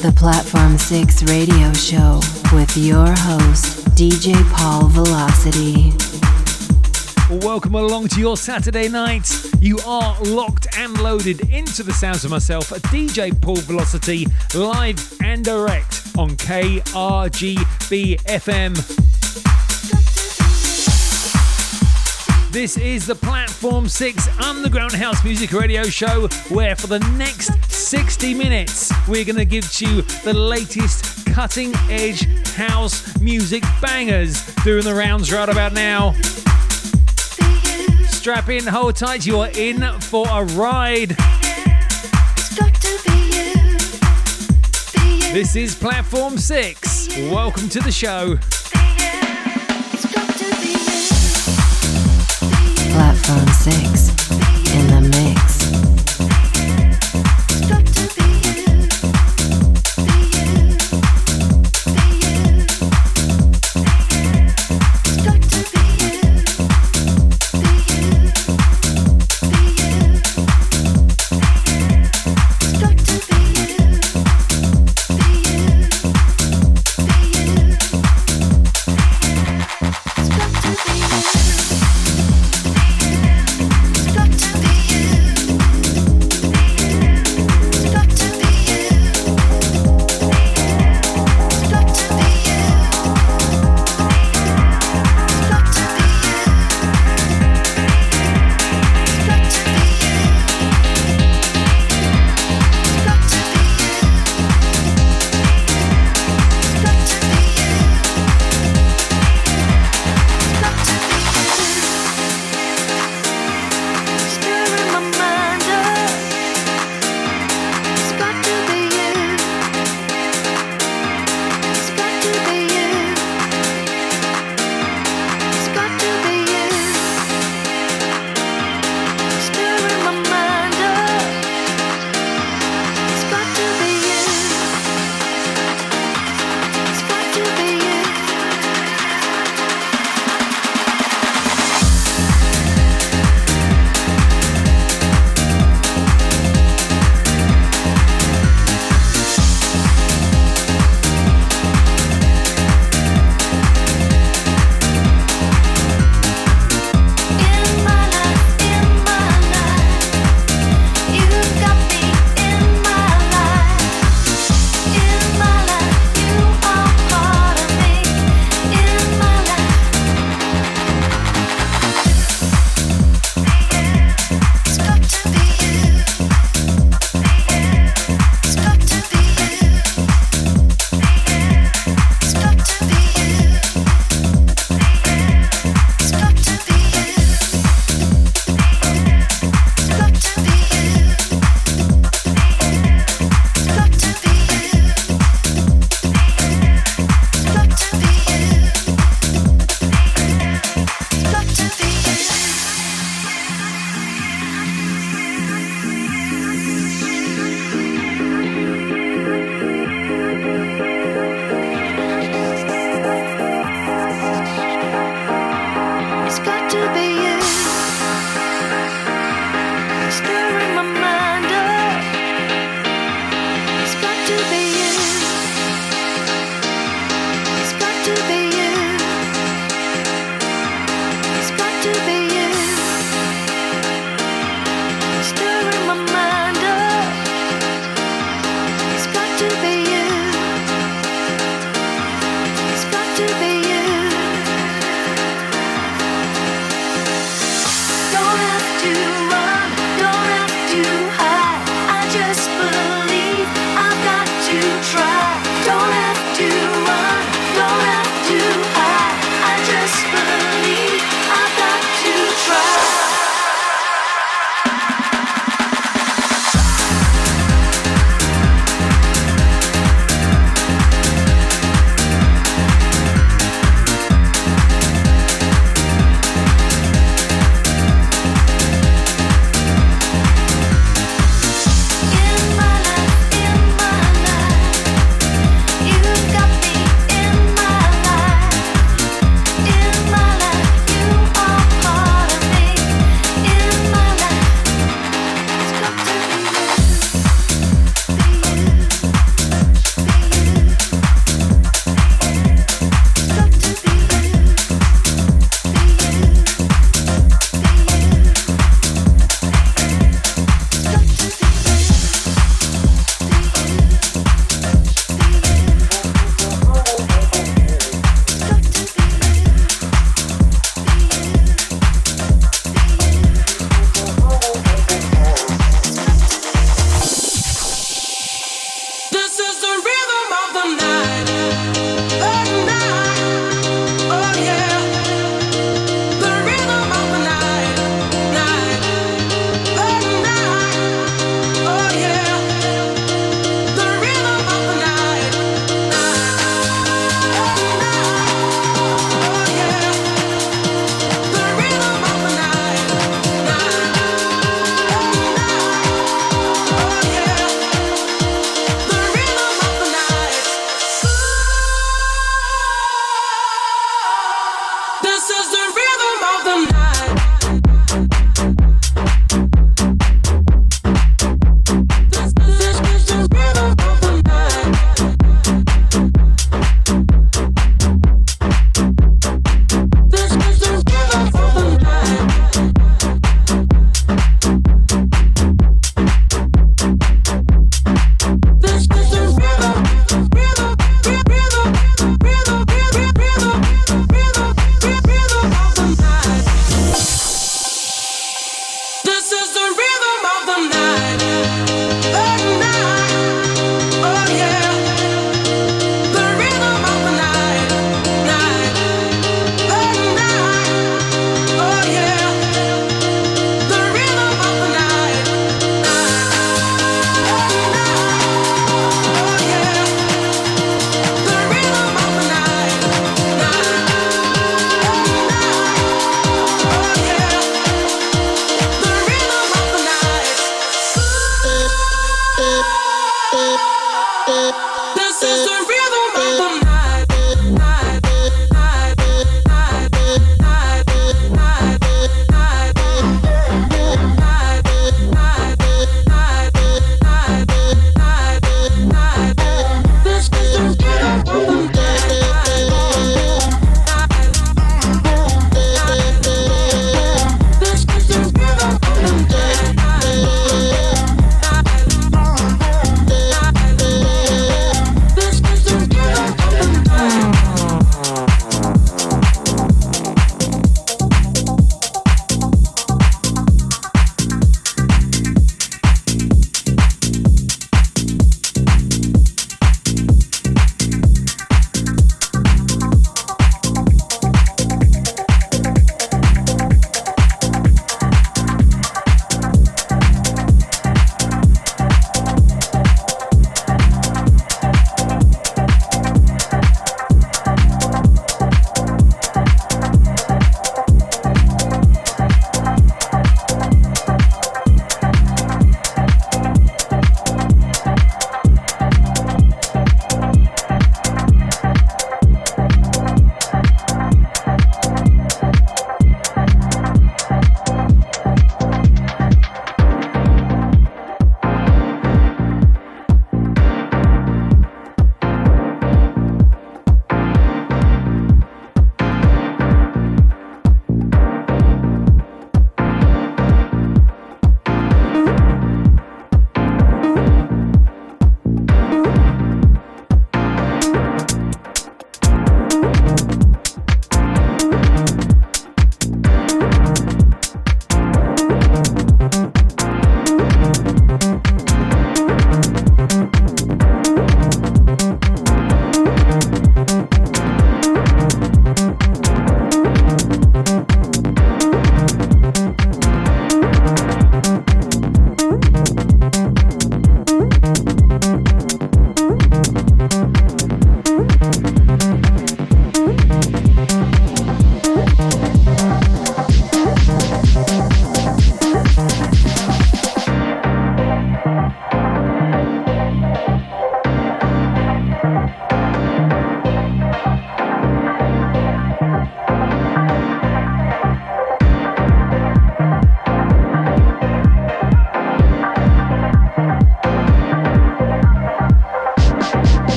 the Platform 6 radio show with your host, DJ Paul Velocity. Welcome along to your Saturday night. You are locked and loaded into the sounds of myself, DJ Paul Velocity, live and direct on KRGB FM. This is the Platform 6 Underground House Music Radio Show, where for the next 60 minutes, we're going to give you the latest cutting edge house music bangers doing the rounds right about now. Strap in, hold tight, you are in for a ride. This is Platform 6. Welcome to the show. Platform 6 in the mix.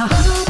oh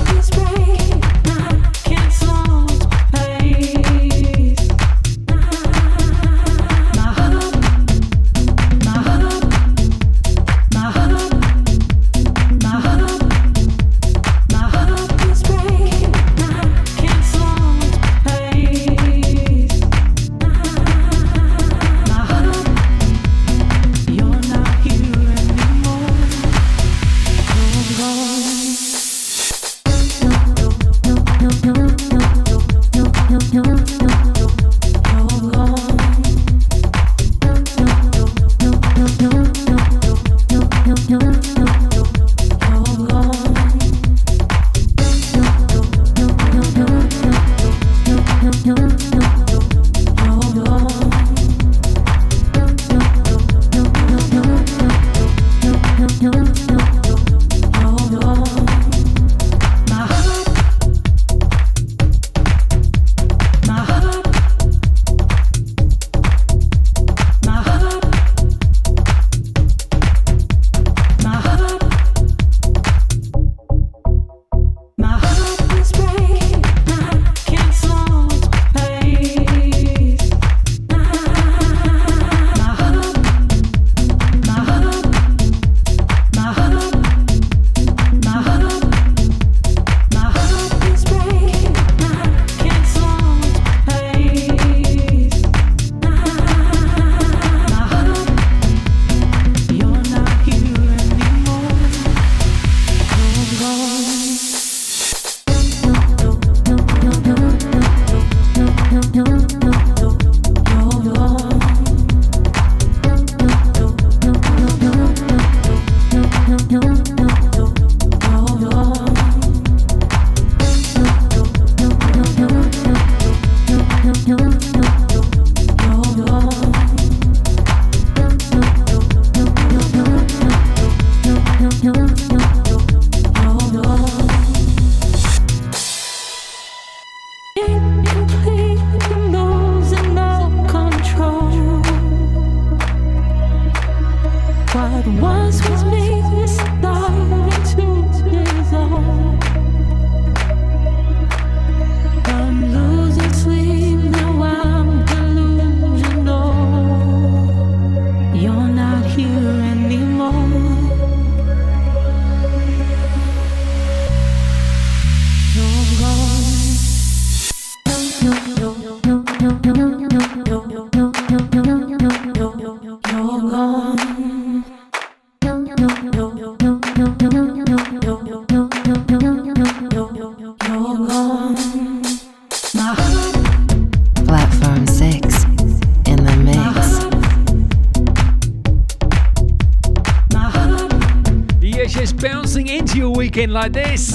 weekend like this.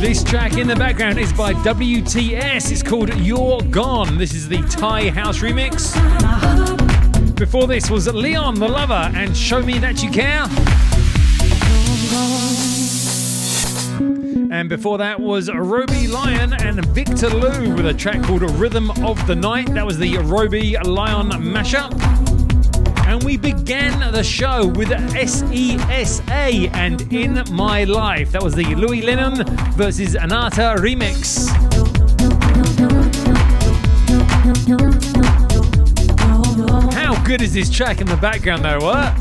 This track in the background is by WTS. It's called You're Gone. This is the TiE House remix. Before this was Leon the Lover and Show Me That You Care. And before that was Roby Lion and Victor Lou with a track called Rhythm of the Night. That was the Roby Lion mashup. And we began the show with SESA and In My Life. That was the Louis Lennon versus Anaata remix. How good is this track in the background, though? What?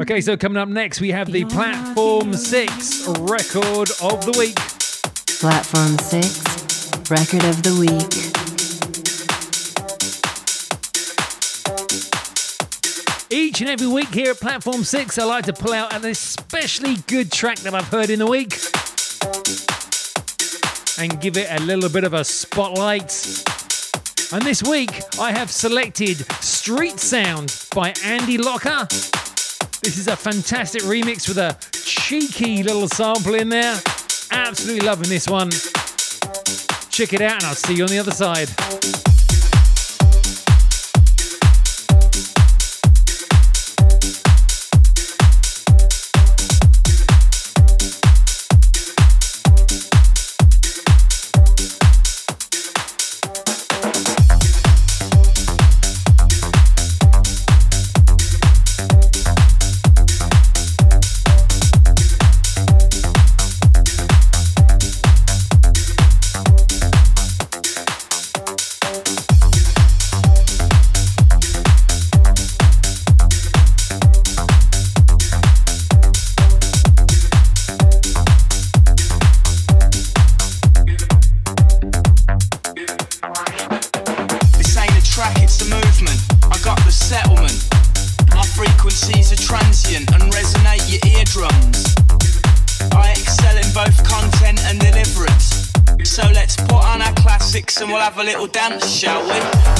Okay, so coming up next, we have the Platform 6 Record of the Week. Platform 6 Record of the Week. Each and every week here at Platform 6, I like to pull out an especially good track that I've heard in the week and give it a little bit of a spotlight. And this week, I have selected Street Sound by Andy Locker. This is a fantastic remix with a cheeky little sample in there. Absolutely loving this one. Check it out, and I'll see you on the other side. shall we?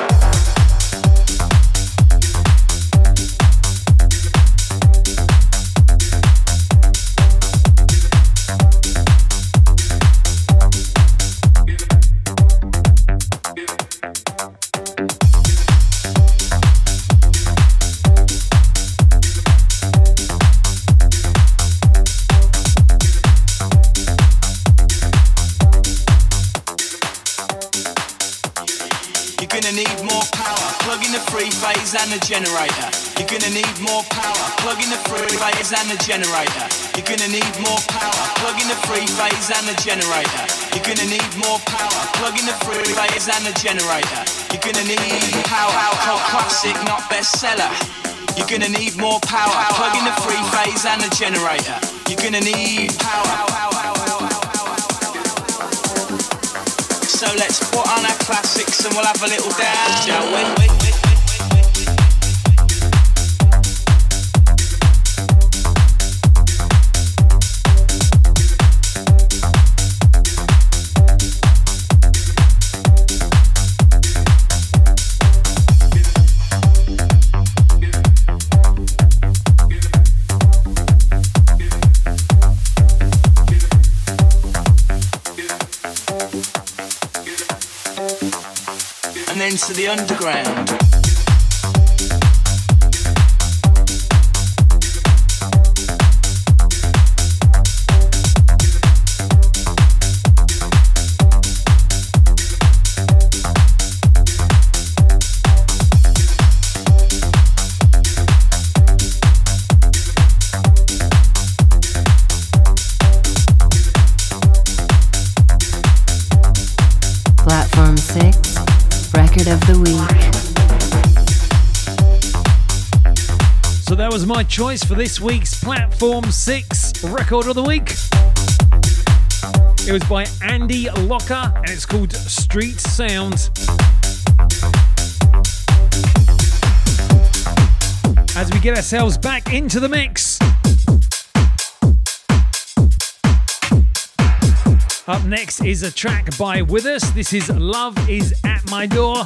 three and the generator. You're gonna need more power. Plug in the phase and the generator. You're gonna need power. Classic, not bestseller. You're gonna need more power. Plug in the three phase and the generator. You're gonna need power. So let's put on our classics and we'll have a little dance, shall we? Into the underground. My choice for this week's Platform 6 record of the week. It was by Andy Locker and it's called Street Sound. As we get ourselves back into the mix. Up next is a track by Withus. This is Love is at My Door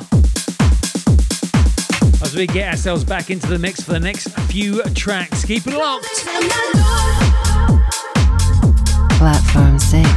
as we get ourselves back into the mix for the next few tracks. Keep it locked. Platform 6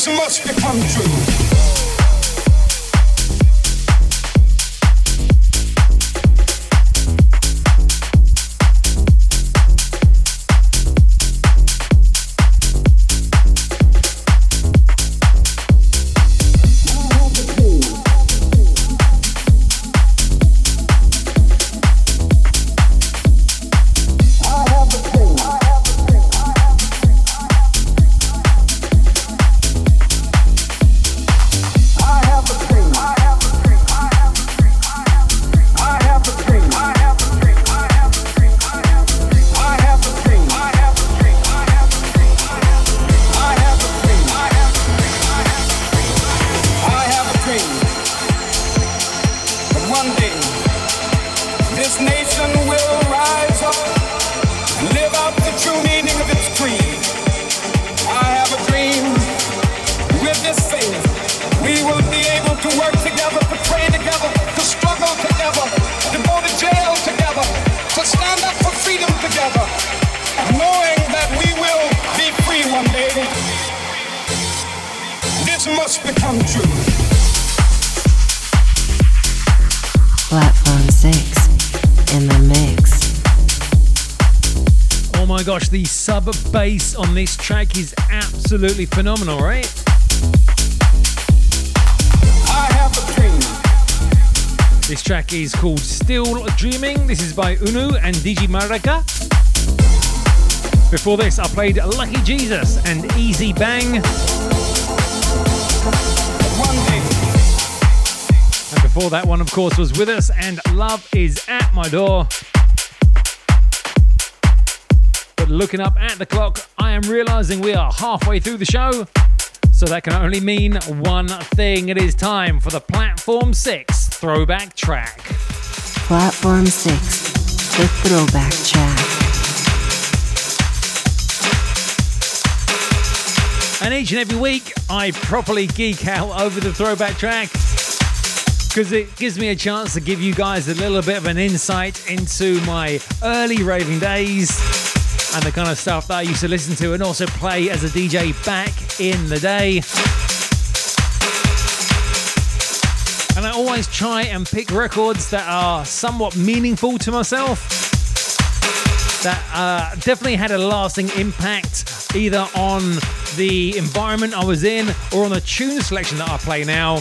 This must become true. Absolutely phenomenal, right? This track is called Still Dreaming. This is by Unu and DJ Marika. Before this, I played Lucky Jesus and Easy Bang. And before that one, of course, was Withus and Love is at my door. Looking up at the clock, I am realizing we are halfway through the show. So that can only mean one thing. It is time for the Platform 6 throwback track. Platform 6, the throwback track. And each and every week, I properly geek out over the throwback track because it gives me a chance to give you guys a little bit of an insight into my early raving days and the kind of stuff that I used to listen to and also play as a DJ back in the day. And I always try and pick records that are somewhat meaningful to myself, that uh, definitely had a lasting impact either on the environment I was in or on the tune selection that I play now.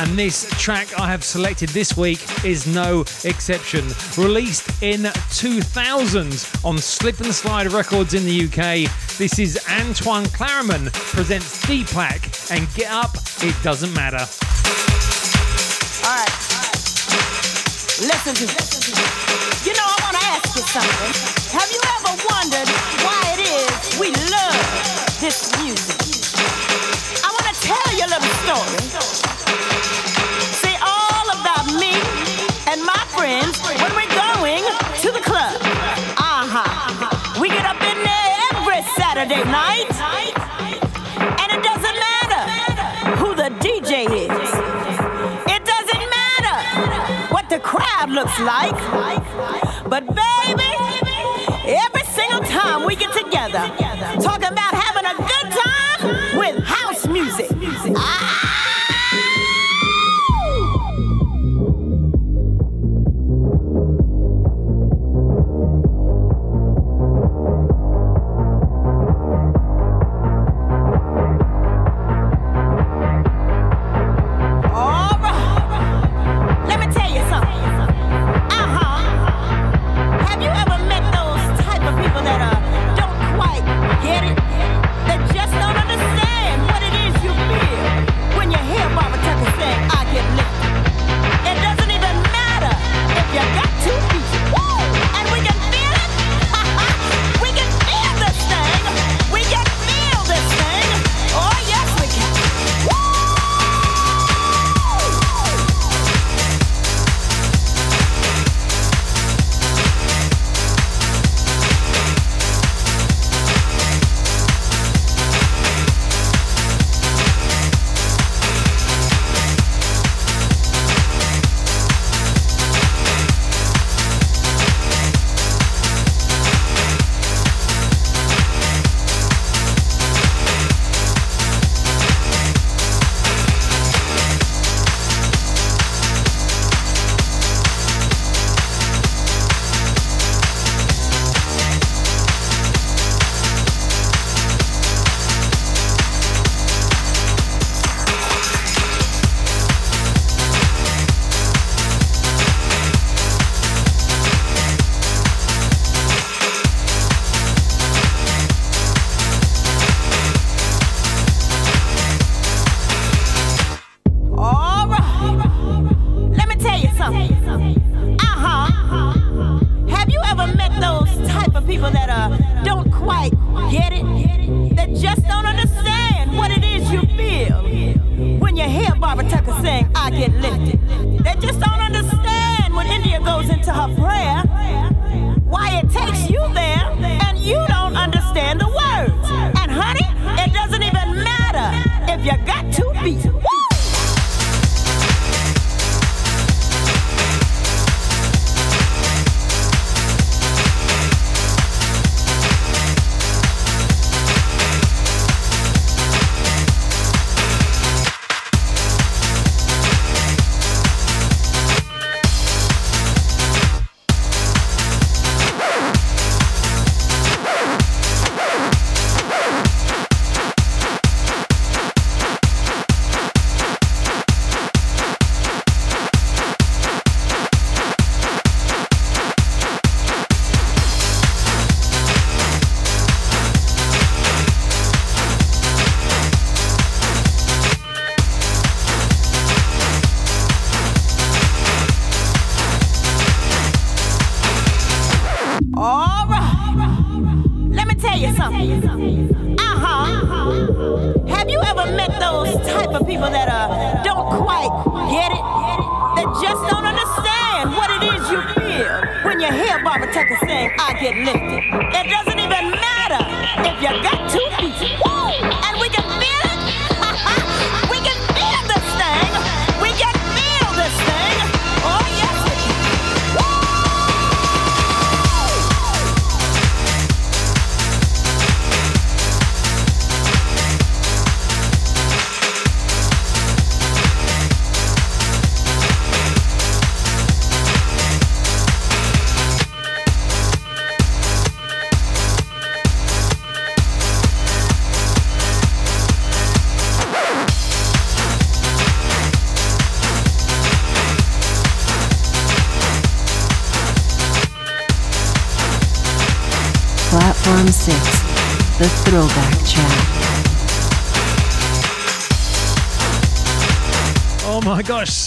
And this track I have selected this week is no exception. Released in 2000 on Slip and Slide Records in the UK, this is Antoine Clamaran presents D-Plac and Get Up, It Doesn't Matter. Alright, listen to. You know, I want to ask you something. Have you ever wondered why it is we love this music? I want to tell you a little story. Night. And it doesn't matter who the DJ is. It doesn't matter what the crowd looks like. But baby, every single time we get together, talking about having a good time with house music. Ah.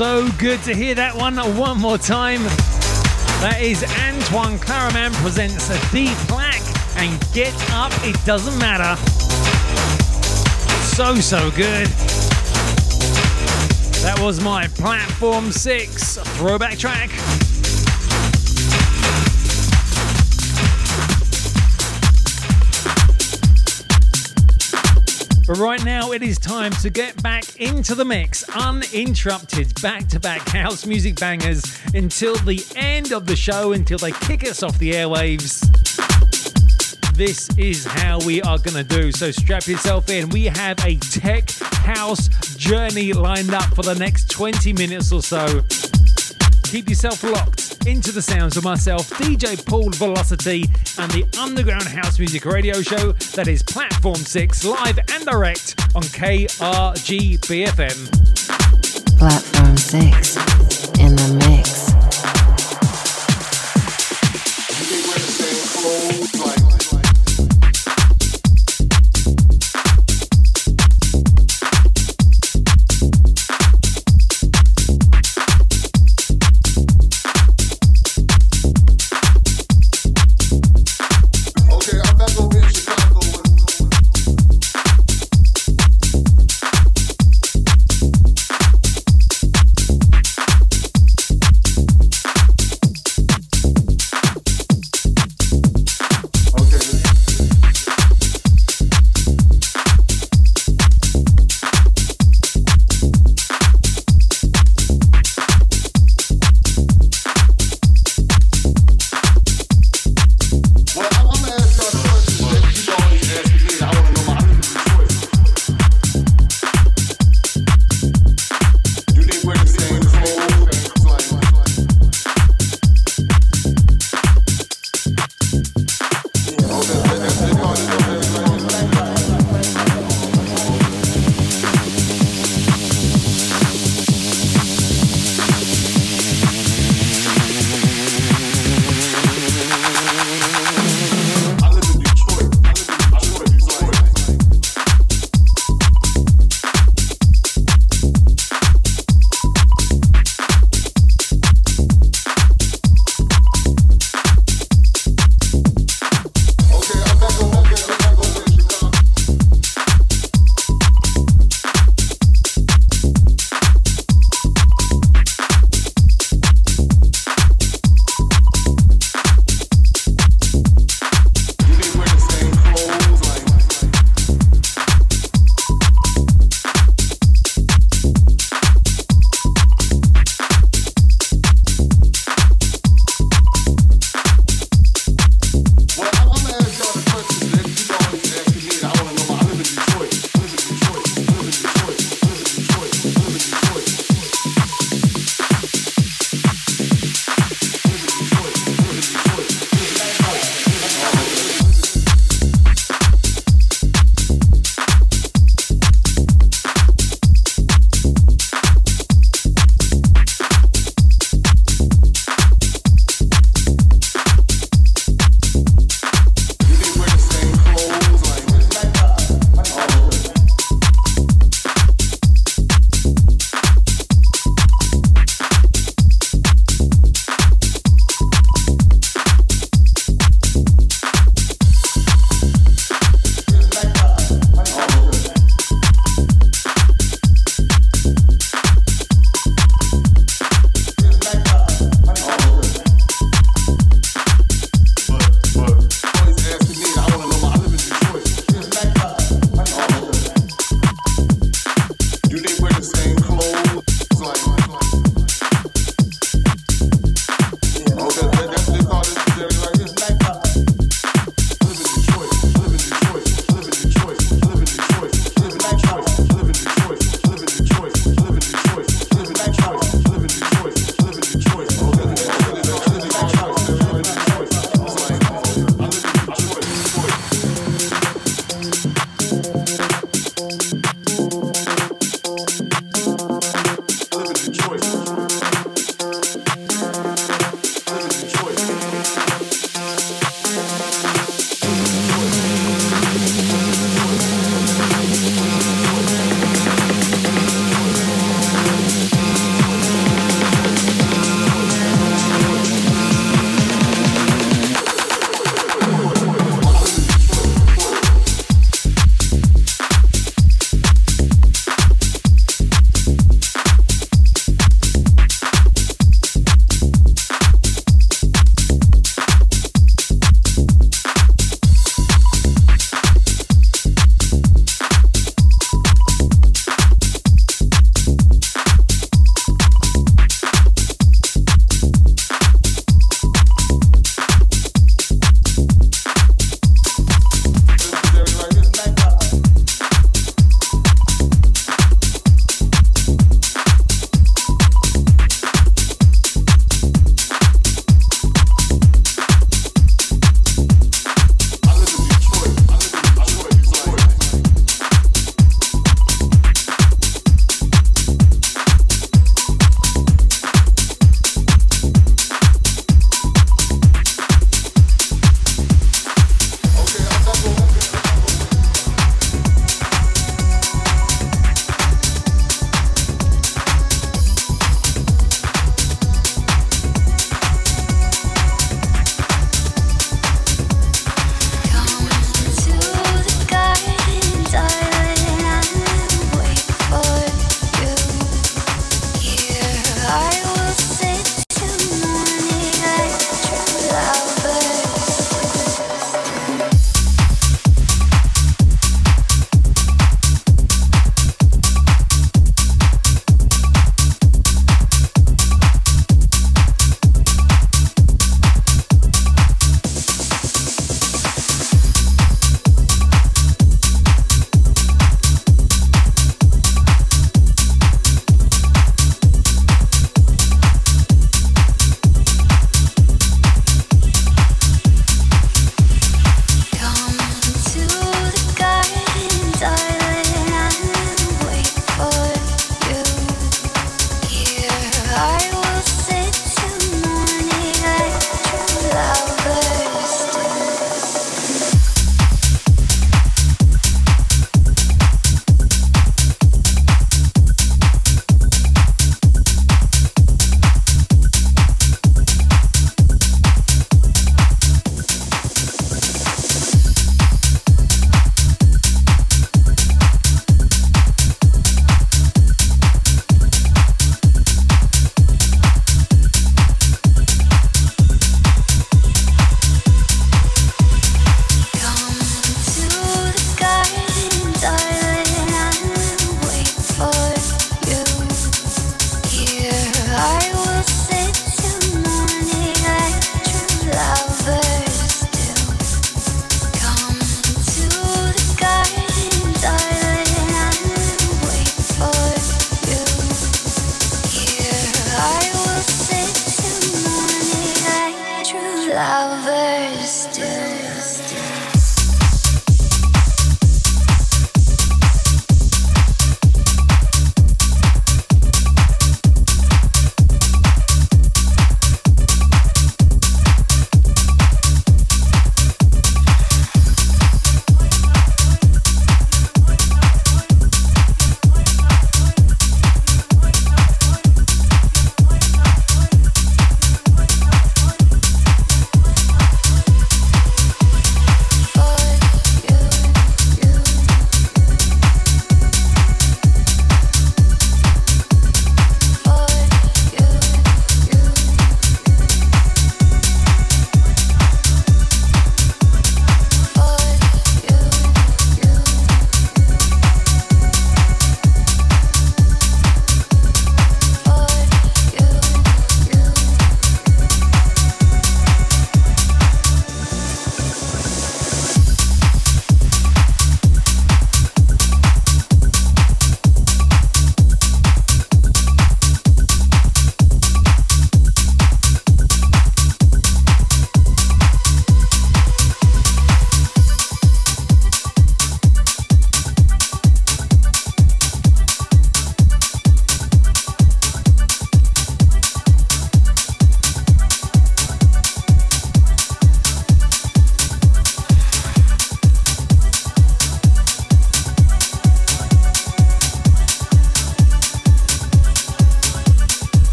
So good to hear that one one more time. That is Antoine Clamaran presents a D Plaque and Get Up, It Doesn't Matter. So, so good. That was my Platform 6 throwback track. But right now, it is time to get back into the mix, uninterrupted, back to back house music bangers until the end of the show, until they kick us off the airwaves. This is how we are going to do. So strap yourself in. We have a tech house journey lined up for the next 20 minutes or so. Keep yourself locked into the sounds of myself, DJ Paul Velocity, and the Underground House Music Radio Show that is Platform 6 live and direct on KRG Platform 6 in the mix.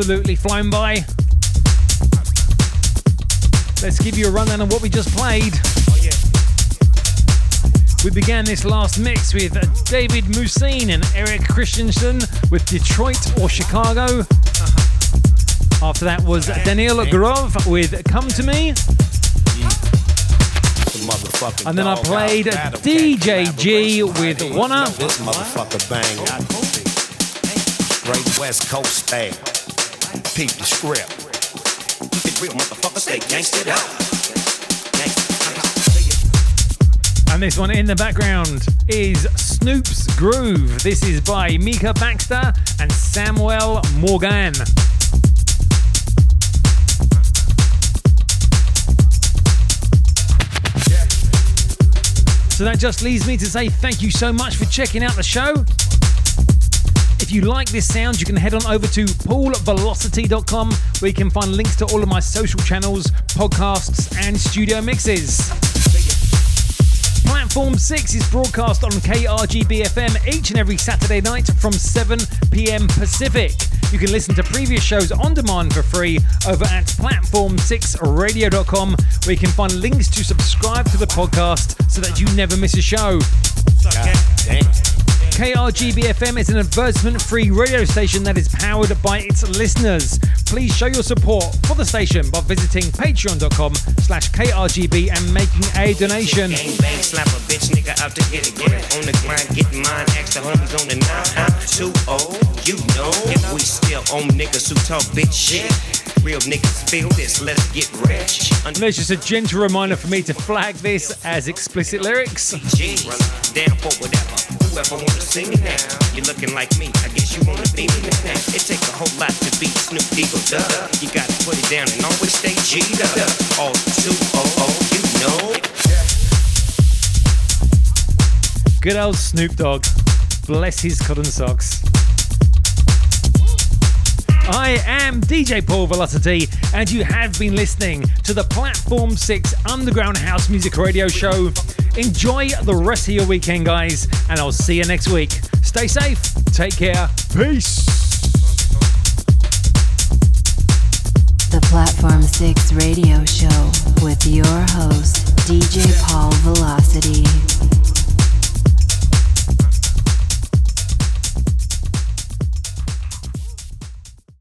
Absolutely flown by. Let's give you a rundown of what we just played. We began this last mix with David Museen and Erik Christiansen with Detroit or Chicago. After that was Danil Gurov with Come to Me. And then I played DJ G with Wanna. This motherfucker bang. Great West Coast style. Peep the script. Real motherfucker stay gangsta And this one in the background is Snoop's Groove. This is by Micah Baxter and Samuel Morgan. So that just leaves me to say thank you so much for checking out the show. If you like this sound, you can head on over to paulvelocity.com where you can find links to all of my social channels, podcasts, and studio mixes. Platform 6 is broadcast on KRGB FM each and every Saturday night from 7 pm Pacific. You can listen to previous shows on demand for free over at platform6radio.com where you can find links to subscribe to the podcast so that you never miss a show. KRGB ah, FM is an advertisement free radio station that is powered by its listeners. Please show your support for the station by visiting patreon.com slash KRGB and making a donation. Gang bang, slap a bitch nigga out to get it. Get it on the grind, getting mine. Ask the homies on the nine. I'm too old, you know. If we still own niggas who talk bitch shit. Real niggas feel this, let's get rich. And there's just a gentle reminder for me to flag this as explicit lyrics. Down for whatever. Whoever wanna sing it now, you're looking like me. I guess you wanna be me now. It take a whole lot to beat Snoop Eagle, You gotta put it down and always stay. All two oh oh, you know. Good old Snoop Dogg. Bless his cotton socks. I am DJ Paul Velocity, and you have been listening to the Platform 6 Underground House Music Radio Show. Enjoy the rest of your weekend, guys, and I'll see you next week. Stay safe, take care, peace. The Platform 6 radio show with your host, DJ Paul Velocity.